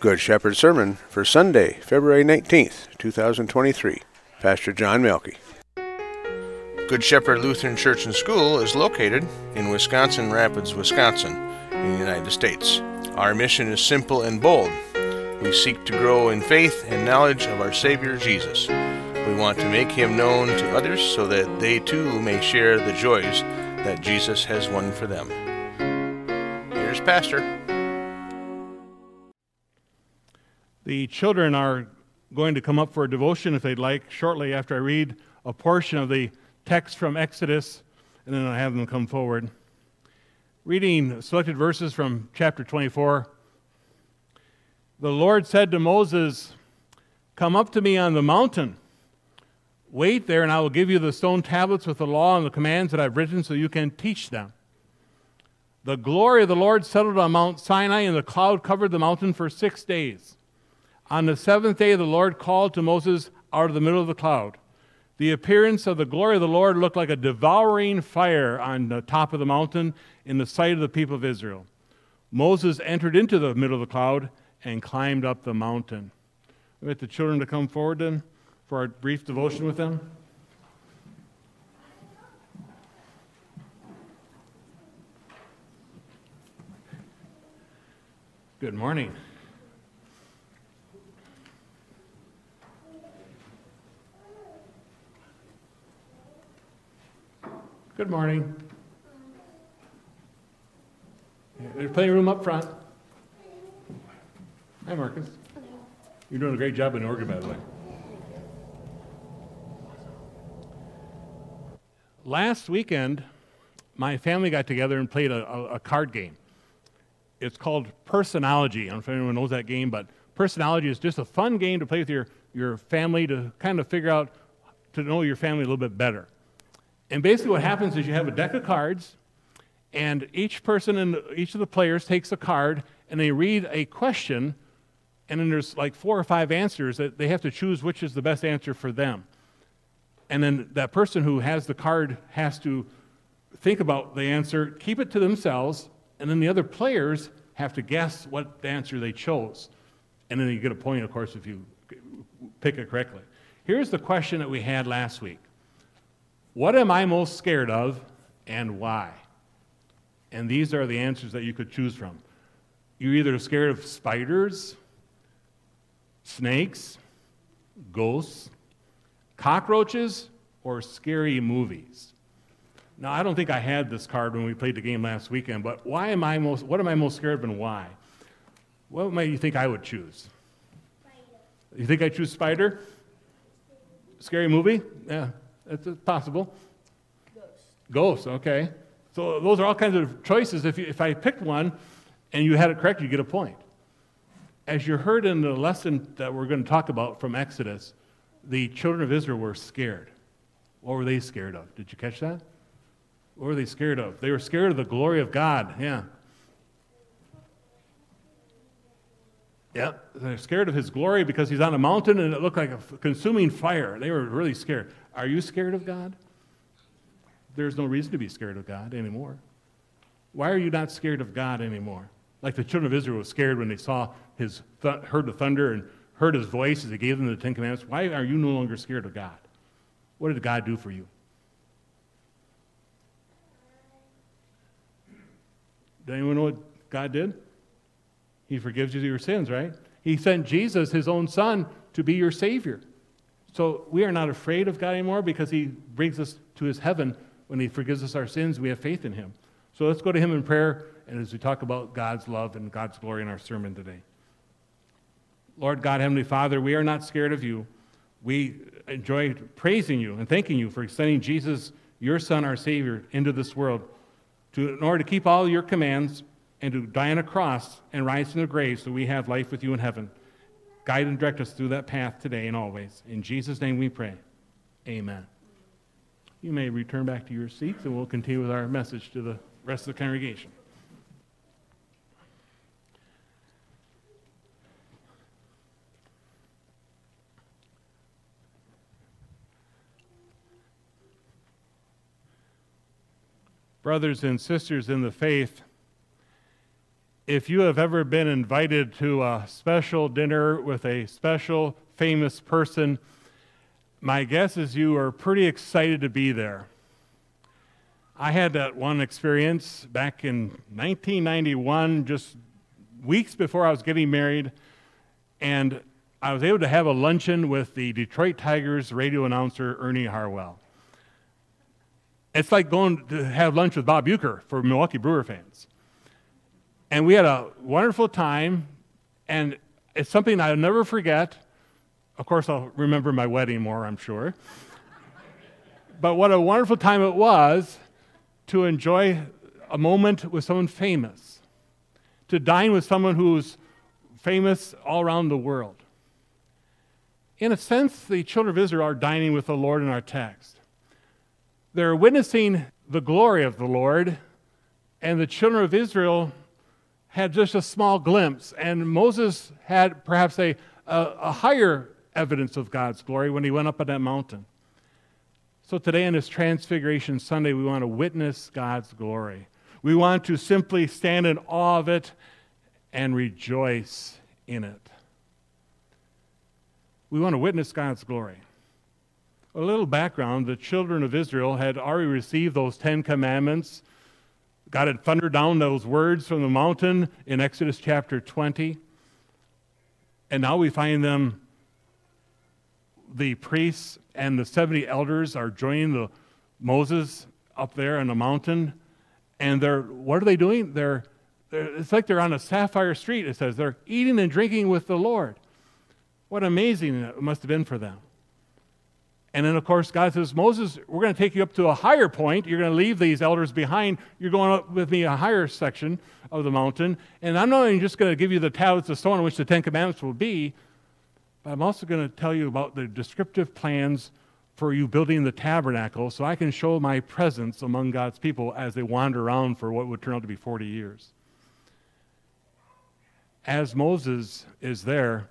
Good Shepherd Sermon for Sunday, February 19th, 2023. Pastor John Melky. Good Shepherd Lutheran Church and School is located in Wisconsin Rapids, Wisconsin, in the United States. Our mission is simple and bold. We seek to grow in faith and knowledge of our Savior Jesus. We want to make him known to others so that they too may share the joys that Jesus has won for them. Here's Pastor. The children are going to come up for a devotion if they'd like shortly after I read a portion of the text from Exodus, and then I have them come forward. Reading selected verses from chapter 24. The Lord said to Moses, Come up to me on the mountain. Wait there, and I will give you the stone tablets with the law and the commands that I've written so you can teach them. The glory of the Lord settled on Mount Sinai, and the cloud covered the mountain for six days. On the seventh day, the Lord called to Moses out of the middle of the cloud. The appearance of the glory of the Lord looked like a devouring fire on the top of the mountain in the sight of the people of Israel. Moses entered into the middle of the cloud and climbed up the mountain. We get the children to come forward then for our brief devotion with them. Good morning. Good morning. There's plenty of room up front. Hi, Marcus. You're doing a great job in organ, by the way. Last weekend, my family got together and played a, a, a card game. It's called Personology. I don't know if anyone knows that game, but Personology is just a fun game to play with your, your family to kind of figure out, to know your family a little bit better. And basically, what happens is you have a deck of cards, and each person and each of the players takes a card and they read a question, and then there's like four or five answers that they have to choose which is the best answer for them. And then that person who has the card has to think about the answer, keep it to themselves, and then the other players have to guess what answer they chose. And then you get a point, of course, if you pick it correctly. Here's the question that we had last week what am I most scared of and why? And these are the answers that you could choose from. You're either scared of spiders, snakes, ghosts, cockroaches, or scary movies. Now, I don't think I had this card when we played the game last weekend, but why am I most, what am I most scared of and why? What might you think I would choose? Spider. You think I choose spider? Scary movie? Yeah, it's possible. Ghost. Ghost, okay. So those are all kinds of choices. If, you, if I picked one and you had it correct, you get a point. As you heard in the lesson that we're going to talk about from Exodus, the children of Israel were scared. What were they scared of? Did you catch that? What were they scared of? They were scared of the glory of God. Yeah. Yeah, they're scared of his glory because he's on a mountain and it looked like a consuming fire. They were really scared. Are you scared of God? There's no reason to be scared of God anymore. Why are you not scared of God anymore? Like the children of Israel were scared when they saw his th- heard the thunder and heard his voice as he gave them the Ten Commandments. Why are you no longer scared of God? What did God do for you? Does anyone know what God did? He forgives you your sins, right? He sent Jesus, his own son, to be your Savior. So we are not afraid of God anymore because He brings us to His heaven when He forgives us our sins. We have faith in Him. So let's go to Him in prayer and as we talk about God's love and God's glory in our sermon today. Lord God, Heavenly Father, we are not scared of you. We enjoy praising you and thanking you for sending Jesus, your Son, our Savior, into this world to, in order to keep all your commands and to die on a cross and rise from the grave so we have life with you in heaven. Guide and direct us through that path today and always. In Jesus' name we pray. Amen. You may return back to your seats and we'll continue with our message to the rest of the congregation. Brothers and sisters in the faith, if you have ever been invited to a special dinner with a special famous person, my guess is you are pretty excited to be there. I had that one experience back in 1991, just weeks before I was getting married, and I was able to have a luncheon with the Detroit Tigers radio announcer Ernie Harwell. It's like going to have lunch with Bob Uecker for Milwaukee Brewer fans. And we had a wonderful time, and it's something I'll never forget. Of course, I'll remember my wedding more, I'm sure. but what a wonderful time it was to enjoy a moment with someone famous, to dine with someone who's famous all around the world. In a sense, the children of Israel are dining with the Lord in our text. They're witnessing the glory of the Lord, and the children of Israel had just a small glimpse, and Moses had perhaps a, a, a higher evidence of God's glory when he went up on that mountain. So today, on this Transfiguration Sunday, we want to witness God's glory. We want to simply stand in awe of it and rejoice in it. We want to witness God's glory. A little background the children of Israel had already received those Ten Commandments. God had thundered down those words from the mountain in Exodus chapter 20. And now we find them, the priests and the 70 elders are joining the Moses up there on the mountain. And they're, what are they doing? They're, they're, it's like they're on a sapphire street, it says. They're eating and drinking with the Lord. What amazing it must have been for them. And then, of course, God says, Moses, we're going to take you up to a higher point. You're going to leave these elders behind. You're going up with me a higher section of the mountain. And I'm not only just going to give you the tablets of stone on which the Ten Commandments will be, but I'm also going to tell you about the descriptive plans for you building the tabernacle so I can show my presence among God's people as they wander around for what would turn out to be 40 years. As Moses is there,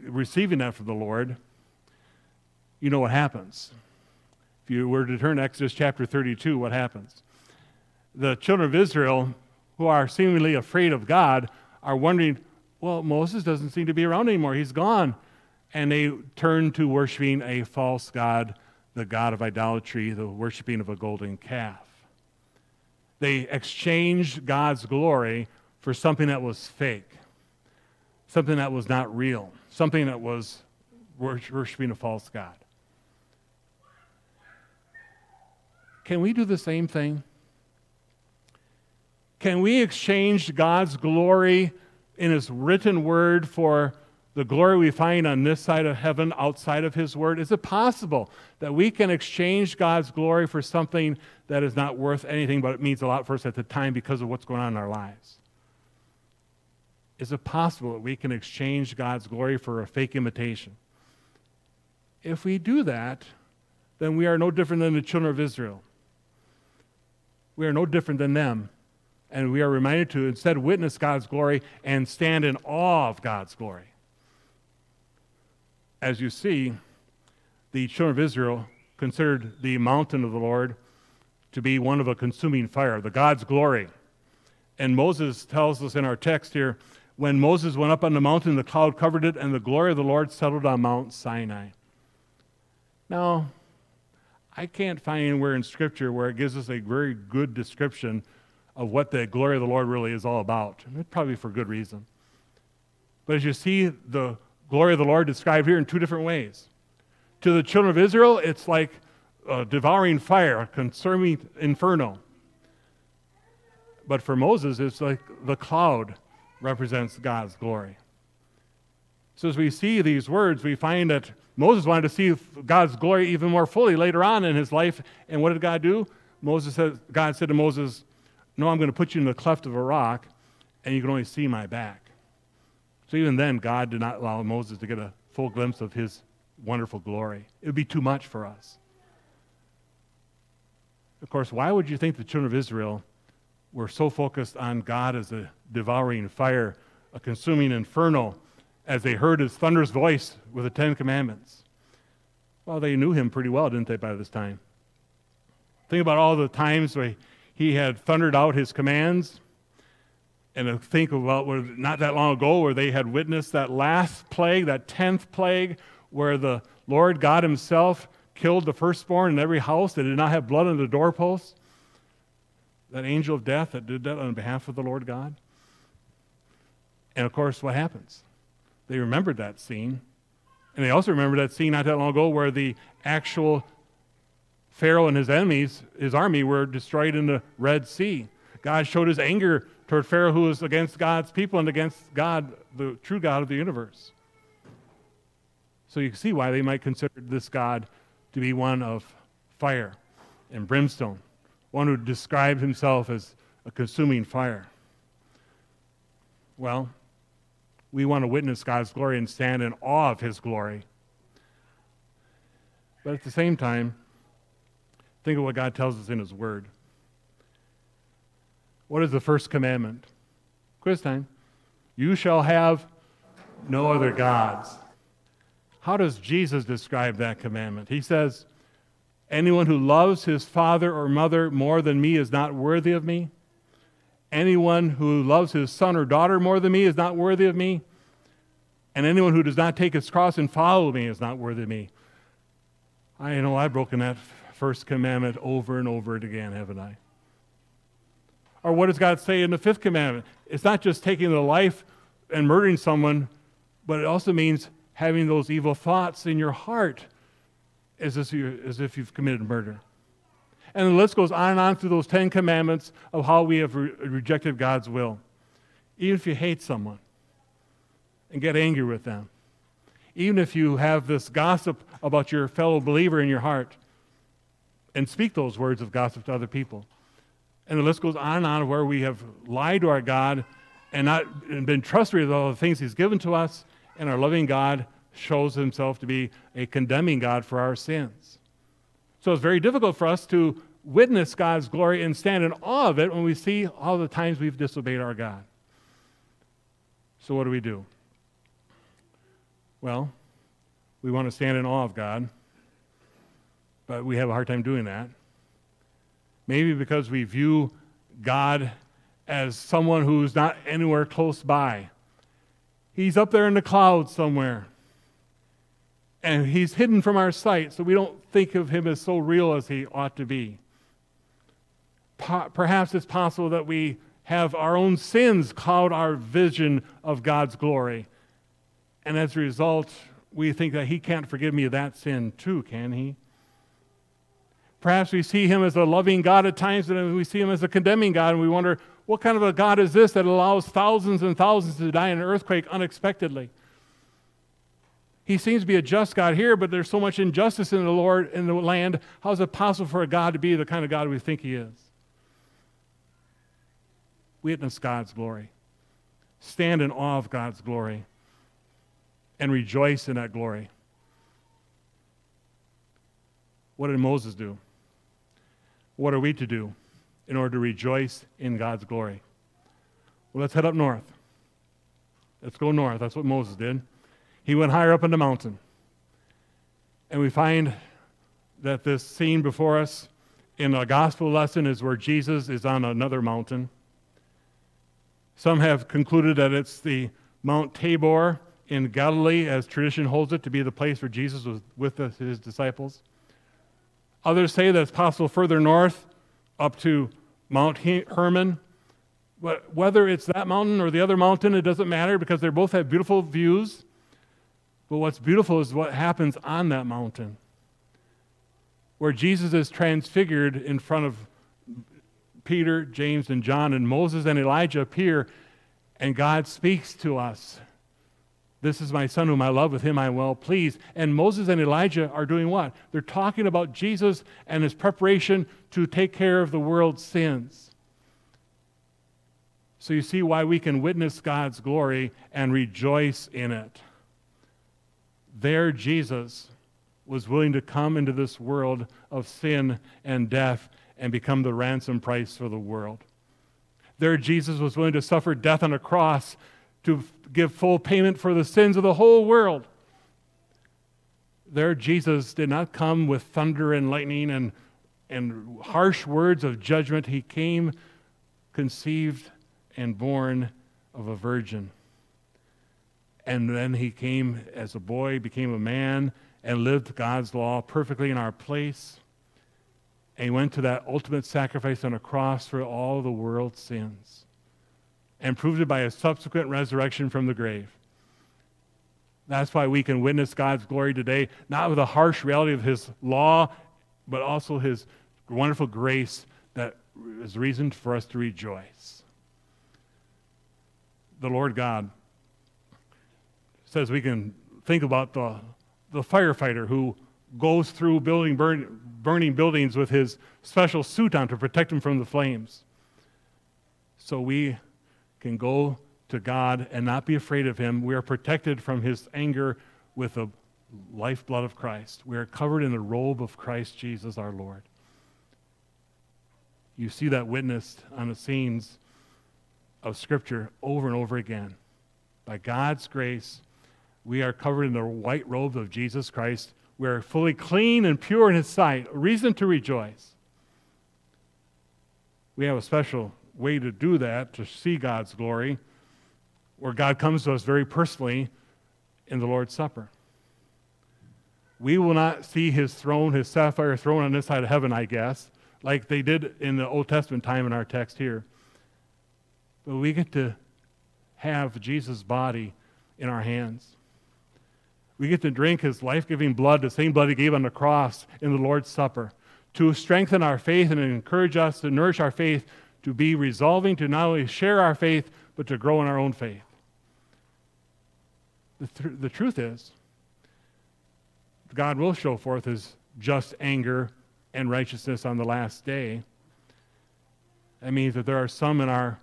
receiving that from the Lord, you know what happens. If you were to turn to Exodus chapter 32, what happens? The children of Israel, who are seemingly afraid of God, are wondering, well, Moses doesn't seem to be around anymore. He's gone. And they turn to worshiping a false God, the God of idolatry, the worshiping of a golden calf. They exchanged God's glory for something that was fake, something that was not real something that was worshiping a false God. Can we do the same thing? Can we exchange God's glory in His written word for the glory we find on this side of heaven outside of His word? Is it possible that we can exchange God's glory for something that is not worth anything, but it means a lot for us at the time because of what's going on in our lives? Is it possible that we can exchange God's glory for a fake imitation? If we do that, then we are no different than the children of Israel. We are no different than them. And we are reminded to instead witness God's glory and stand in awe of God's glory. As you see, the children of Israel considered the mountain of the Lord to be one of a consuming fire, the God's glory. And Moses tells us in our text here when Moses went up on the mountain, the cloud covered it, and the glory of the Lord settled on Mount Sinai. Now, I can't find anywhere in Scripture where it gives us a very good description of what the glory of the Lord really is all about. And probably for good reason. But as you see the glory of the Lord described here in two different ways. To the children of Israel, it's like a devouring fire, a consuming inferno. But for Moses, it's like the cloud represents God's glory. So as we see these words, we find that Moses wanted to see God's glory even more fully later on in his life. And what did God do? Moses said, God said to Moses, No, I'm going to put you in the cleft of a rock, and you can only see my back. So even then, God did not allow Moses to get a full glimpse of his wonderful glory. It would be too much for us. Of course, why would you think the children of Israel were so focused on God as a devouring fire, a consuming inferno, as they heard his thunderous voice with the Ten Commandments. Well, they knew him pretty well, didn't they, by this time? Think about all the times where he had thundered out his commands, And think about where, not that long ago where they had witnessed that last plague, that tenth plague, where the Lord God Himself killed the firstborn in every house that did not have blood on the doorposts. That angel of death that did that on behalf of the Lord God. And of course, what happens? They remembered that scene. And they also remembered that scene not that long ago where the actual Pharaoh and his enemies, his army, were destroyed in the Red Sea. God showed his anger toward Pharaoh, who was against God's people and against God, the true God of the universe. So you can see why they might consider this God to be one of fire and brimstone, one who described himself as a consuming fire. Well, we want to witness God's glory and stand in awe of his glory. But at the same time, Think of what God tells us in His Word. What is the first commandment? Quiz time. You shall have no other gods. How does Jesus describe that commandment? He says, Anyone who loves his father or mother more than me is not worthy of me. Anyone who loves his son or daughter more than me is not worthy of me. And anyone who does not take his cross and follow me is not worthy of me. I know I've broken that first commandment over and over again, haven't I? Or what does God say in the fifth commandment? It's not just taking the life and murdering someone, but it also means having those evil thoughts in your heart as if, you, as if you've committed murder. And the list goes on and on through those Ten Commandments of how we have re- rejected God's will. Even if you hate someone and get angry with them, even if you have this gossip about your fellow believer in your heart, and speak those words of gossip to other people. And the list goes on and on where we have lied to our God and not and been trustworthy with all the things He's given to us, and our loving God shows Himself to be a condemning God for our sins. So it's very difficult for us to witness God's glory and stand in awe of it when we see all the times we've disobeyed our God. So, what do we do? Well, we want to stand in awe of God but we have a hard time doing that. Maybe because we view God as someone who's not anywhere close by. He's up there in the clouds somewhere. And he's hidden from our sight, so we don't think of him as so real as he ought to be. Perhaps it's possible that we have our own sins cloud our vision of God's glory. And as a result, we think that he can't forgive me that sin too, can he? Perhaps we see him as a loving God at times, and we see him as a condemning God, and we wonder, what kind of a God is this that allows thousands and thousands to die in an earthquake unexpectedly? He seems to be a just God here, but there's so much injustice in the Lord in the land. How is it possible for a God to be the kind of God we think he is? Witness God's glory. Stand in awe of God's glory and rejoice in that glory. What did Moses do? What are we to do in order to rejoice in God's glory? Well, let's head up north. Let's go north. That's what Moses did. He went higher up in the mountain. And we find that this scene before us in a gospel lesson is where Jesus is on another mountain. Some have concluded that it's the Mount Tabor in Galilee, as tradition holds it, to be the place where Jesus was with his disciples. Others say that it's possible further north up to Mount Hermon. But whether it's that mountain or the other mountain, it doesn't matter because they both have beautiful views. But what's beautiful is what happens on that mountain, where Jesus is transfigured in front of Peter, James, and John, and Moses and Elijah appear, and God speaks to us. This is my son whom I love, with him I am well pleased. And Moses and Elijah are doing what? They're talking about Jesus and his preparation to take care of the world's sins. So you see why we can witness God's glory and rejoice in it. There, Jesus was willing to come into this world of sin and death and become the ransom price for the world. There, Jesus was willing to suffer death on a cross to give full payment for the sins of the whole world. There, Jesus did not come with thunder and lightning and, and harsh words of judgment. He came conceived and born of a virgin. And then he came as a boy, became a man, and lived God's law perfectly in our place. And he went to that ultimate sacrifice on a cross for all the world's sins and proved it by a subsequent resurrection from the grave. That's why we can witness God's glory today, not with the harsh reality of his law, but also his wonderful grace that is reason for us to rejoice. The Lord God says we can think about the, the firefighter who goes through building burn, burning buildings with his special suit on to protect him from the flames. So we can go to God and not be afraid of him. We are protected from his anger with the lifeblood of Christ. We are covered in the robe of Christ Jesus our Lord. You see that witnessed on the scenes of Scripture over and over again. By God's grace, we are covered in the white robe of Jesus Christ. We are fully clean and pure in His sight, a reason to rejoice. We have a special way to do that, to see God's glory, where God comes to us very personally in the Lord's Supper. We will not see his throne, his sapphire throne on this side of heaven, I guess, like they did in the Old Testament time in our text here. But we get to have Jesus' body in our hands. We get to drink his life giving blood, the same blood he gave on the cross in the Lord's Supper, to strengthen our faith and encourage us to nourish our faith to be resolving to not only share our faith, but to grow in our own faith. The, th- the truth is, God will show forth his just anger and righteousness on the last day. That means that there are some in our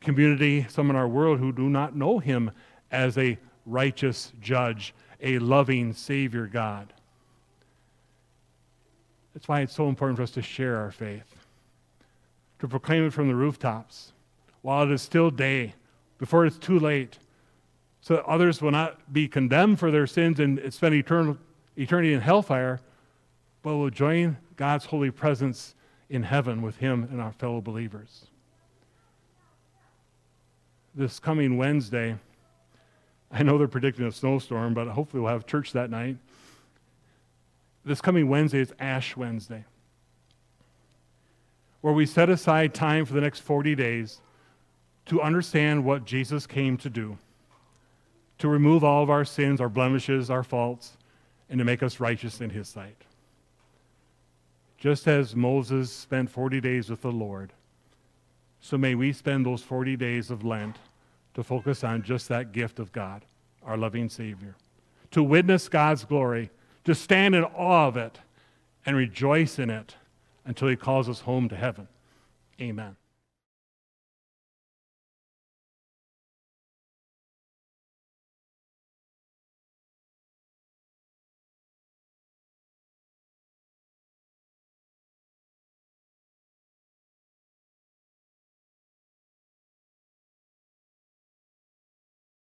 community, some in our world who do not know him as a righteous judge, a loving Savior God. That's why it's so important for us to share our faith to proclaim it from the rooftops while it is still day, before it's too late, so that others will not be condemned for their sins and spend eternal, eternity in hellfire, but will join God's holy presence in heaven with Him and our fellow believers. This coming Wednesday, I know they're predicting a snowstorm, but hopefully we'll have church that night. This coming Wednesday is Ash Wednesday where we set aside time for the next 40 days to understand what Jesus came to do to remove all of our sins, our blemishes, our faults, and to make us righteous in His sight. Just as Moses spent 40 days with the Lord, so may we spend those 40 days of Lent to focus on just that gift of God, our loving Savior, to witness God's glory, to stand in awe of it, and rejoice in it until he calls us home to heaven. Amen.